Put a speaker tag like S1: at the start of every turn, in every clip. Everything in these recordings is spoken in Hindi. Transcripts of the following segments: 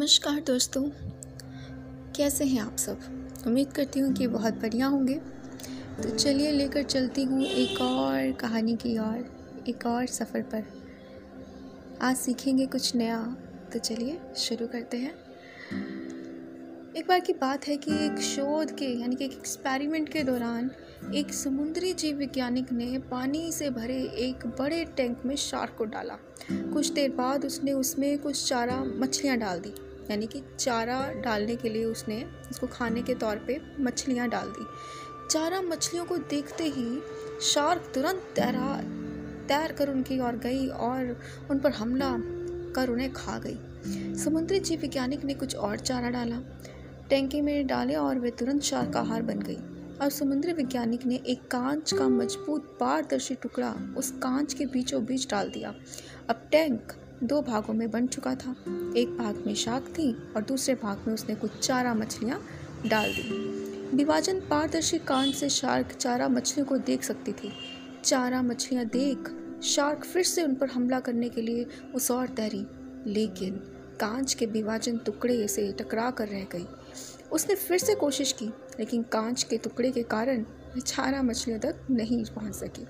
S1: नमस्कार दोस्तों, कैसे हैं आप सब? उम्मीद करती हूँ कि बहुत बढ़िया होंगे। तो चलिए लेकर चलती हूँ एक और कहानी की ओर, एक और सफ़र पर। आज सीखेंगे कुछ नया तो चलिए शुरू करते हैं। एक बार की बात है कि एक शोध के, यानी कि एक एक्सपेरिमेंट के दौरान, एक समुद्री जीव वैज्ञानिक ने पानी से भरे एक बड़े टैंक में शार्क को डाला। कुछ देर बाद उसने उसमें कुछ चारा, मछलियाँ डाल दी। यानी कि चारा डालने के लिए उसने उसको खाने के तौर पे मछलियाँ डाल दी। चारा मछलियों को देखते ही शार्क तुरंत तैरा, तैर कर उनकी ओर गई और उन पर हमला कर उन्हें खा गई। समुद्री जीव वैज्ञानिक ने कुछ और चारा डाला, टैंकी में डाले और वे तुरंत शार्क आहार बन गई। और समुद्री वैज्ञानिक ने एक कांच का मज़बूत पारदर्शी टुकड़ा उस कांच के बीचों बीच डाल दिया। अब टैंक दो भागों में बन चुका था। एक भाग में शार्क थी और दूसरे भाग में उसने कुछ चारा मछलियाँ डाल दी। विभाजन पारदर्शी कांच से शार्क चारा मछलियों को देख सकती थी। चारा मछलियाँ देख शार्क फिर से उन पर हमला करने के लिए उस और तैरी, लेकिन कांच के विभाजन टुकड़े से टकरा कर रह गई। उसने फिर से कोशिश की, लेकिन कांच के टुकड़े के कारण चारा मछलियों तक नहीं पहुँच सकी।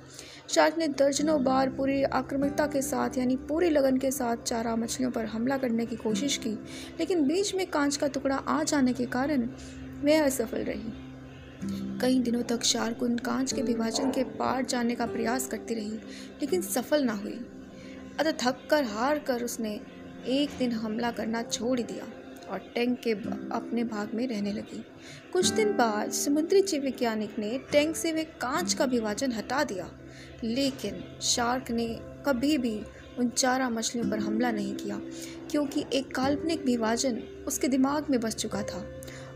S1: शार्क ने दर्जनों बार पूरी आक्रामकता के साथ, यानी पूरी लगन के साथ चारा मछलियों पर हमला करने की कोशिश की, लेकिन बीच में कांच का टुकड़ा आ जाने के कारण वह असफल रही। कई दिनों तक शार्क उन कांच के विभाजन के पार जाने का प्रयास करती रही, लेकिन सफल ना हुई। अतः थक कर हार कर उसने एक दिन हमला करना छोड़ दिया। और टैंक के अपने भाग में रहने लगी। कुछ दिन बाद समुद्री जीव वैज्ञानिक ने टैंक से वे कांच का विभाजन हटा दिया। लेकिन शार्क ने कभी भी उन चारा मछलियों पर हमला नहीं किया, क्योंकि एक काल्पनिक विभाजन उसके दिमाग में बस चुका था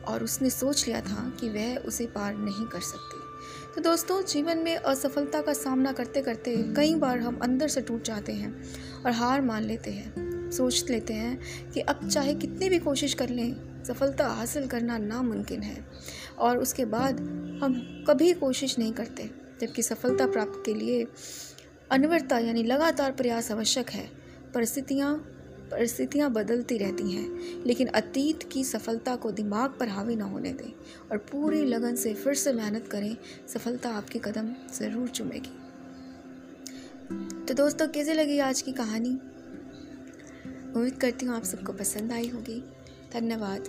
S1: और उसने सोच लिया था कि वह उसे पार नहीं कर सकती। तो दोस्तों, जीवन में असफलता का सामना करते करते कई बार हम अंदर से टूट जाते हैं और हार मान लेते हैं। सोच लेते हैं कि अब चाहे कितनी भी कोशिश कर लें, सफलता हासिल करना नामुमकिन है। और उसके बाद हम कभी कोशिश नहीं करते, जबकि सफलता प्राप्त के लिए अनवरता यानी लगातार प्रयास आवश्यक है। परिस्थितियाँ परिस्थितियाँ बदलती रहती हैं, लेकिन अतीत की सफलता को दिमाग पर हावी ना होने दें और पूरी लगन से फिर से मेहनत करें, सफलता आपके कदम ज़रूर चुमेगी। तो दोस्तों, कैसे लगी आज की कहानी? उम्मीद करती हूँ आप सबको पसंद आई होगी। धन्यवाद।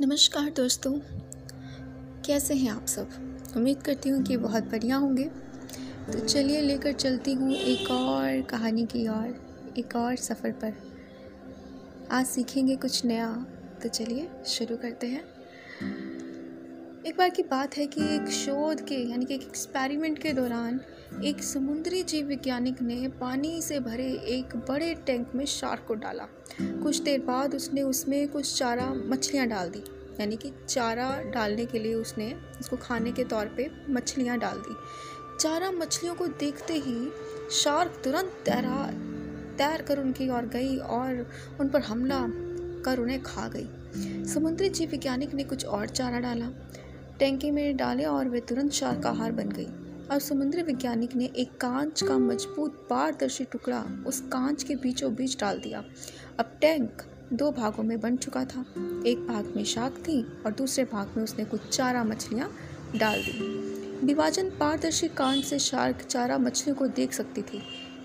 S1: नमस्कार दोस्तों, कैसे हैं आप सब? उम्मीद करती हूँ कि बहुत बढ़िया होंगे। तो चलिए लेकर चलती हूँ एक और कहानी की ओर, एक और सफ़र पर। आज सीखेंगे कुछ नया तो चलिए शुरू करते हैं। एक बार की बात है कि एक शोध के, यानी कि एक एक्सपेरिमेंट के दौरान एक समुद्री जीव वैज्ञानिक ने पानी से भरे एक बड़े टैंक में शार्क को डाला। कुछ देर बाद उसने उसमें कुछ चारा, मछलियाँ डाल दी। यानी कि चारा डालने के लिए उसने उसको खाने के तौर पे मछलियाँ डाल दी। चारा मछलियों को देखते ही शार्क तुरंत तैरा, तैर कर उनकी ओर गई और उन पर हमला कर उन्हें खा गई। समुद्री जीव वैज्ञानिक ने कुछ और चारा डाला। टैंकी में डाले और वे तुरंत आहार बन गई। और समुद्री वैज्ञानिक ने एक कांच का मज़बूत पारदर्शी टुकड़ा उस कांच के बीचों बीच डाल दिया। अब टैंक दो भागों में बन चुका था। एक भाग में शार्क थी और दूसरे भाग में उसने कुछ चारा मछलियाँ डाल दी। विभाजन पारदर्शी कांच से शार्क चारा मछलियों को देख सकती थी।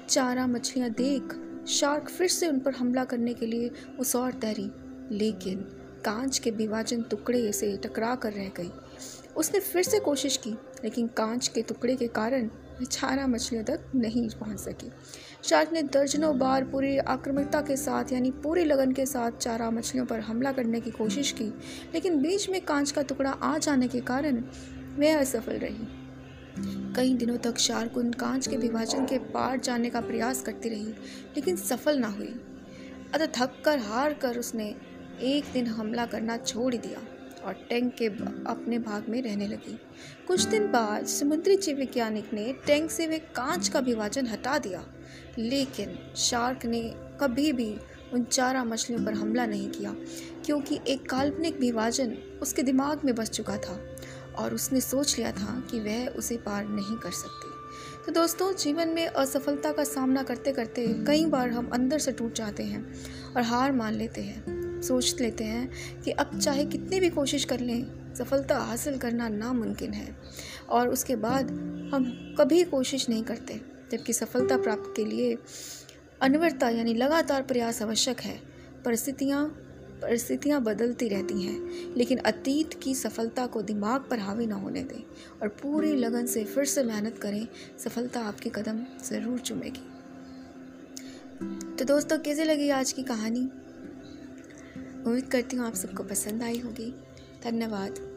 S1: चारा मछलियाँ देख शार्क फिर से उन पर हमला करने के लिए उस और तैरी। लेकिन कांच के विभाजन टुकड़े से टकरा कर रह गई। उसने फिर से कोशिश की, लेकिन कांच के टुकड़े के कारण चारा मछलियों तक नहीं पहुँच सकी। शार्क ने दर्जनों बार पूरी आक्रामकता के साथ, यानी पूरी लगन के साथ चारा मछलियों पर हमला करने की कोशिश की, लेकिन बीच में कांच का टुकड़ा आ जाने के कारण वह असफल रही। कई दिनों तक शार्क उन कांच के विभाजन के पार जाने का प्रयास करती रही, लेकिन सफल ना हुई। अतः थक कर हार कर उसने एक दिन हमला करना छोड़ दिया और टैंक के अपने भाग में रहने लगी। कुछ दिन बाद समुद्री जीव वैज्ञानिक ने टैंक से वे कांच का विभाजन हटा दिया। लेकिन शार्क ने कभी भी उन चारा मछलियों पर हमला नहीं किया, क्योंकि एक काल्पनिक विभाजन उसके दिमाग में बस चुका था और उसने सोच लिया था कि वह उसे पार नहीं कर सकती। तो दोस्तों, जीवन में असफलता का सामना करते करते कई बार हम अंदर से टूट जाते हैं और हार मान लेते हैं। सोच लेते हैं कि अब चाहे कितनी भी कोशिश कर लें, सफलता हासिल करना नामुमकिन है। और उसके बाद हम कभी कोशिश नहीं करते, जबकि सफलता प्राप्त के लिए अनवरता यानी लगातार प्रयास आवश्यक है। परिस्थितियाँ परिस्थितियाँ बदलती रहती हैं, लेकिन अतीत की सफलता को दिमाग पर हावी ना होने दें और पूरी लगन से फिर से मेहनत करें, सफलता आपके कदम ज़रूर चुमेगी। तो दोस्तों, कैसे लगी आज की कहानी? उम्मीद करती हूँ आप सबको पसंद आई होगी। धन्यवाद।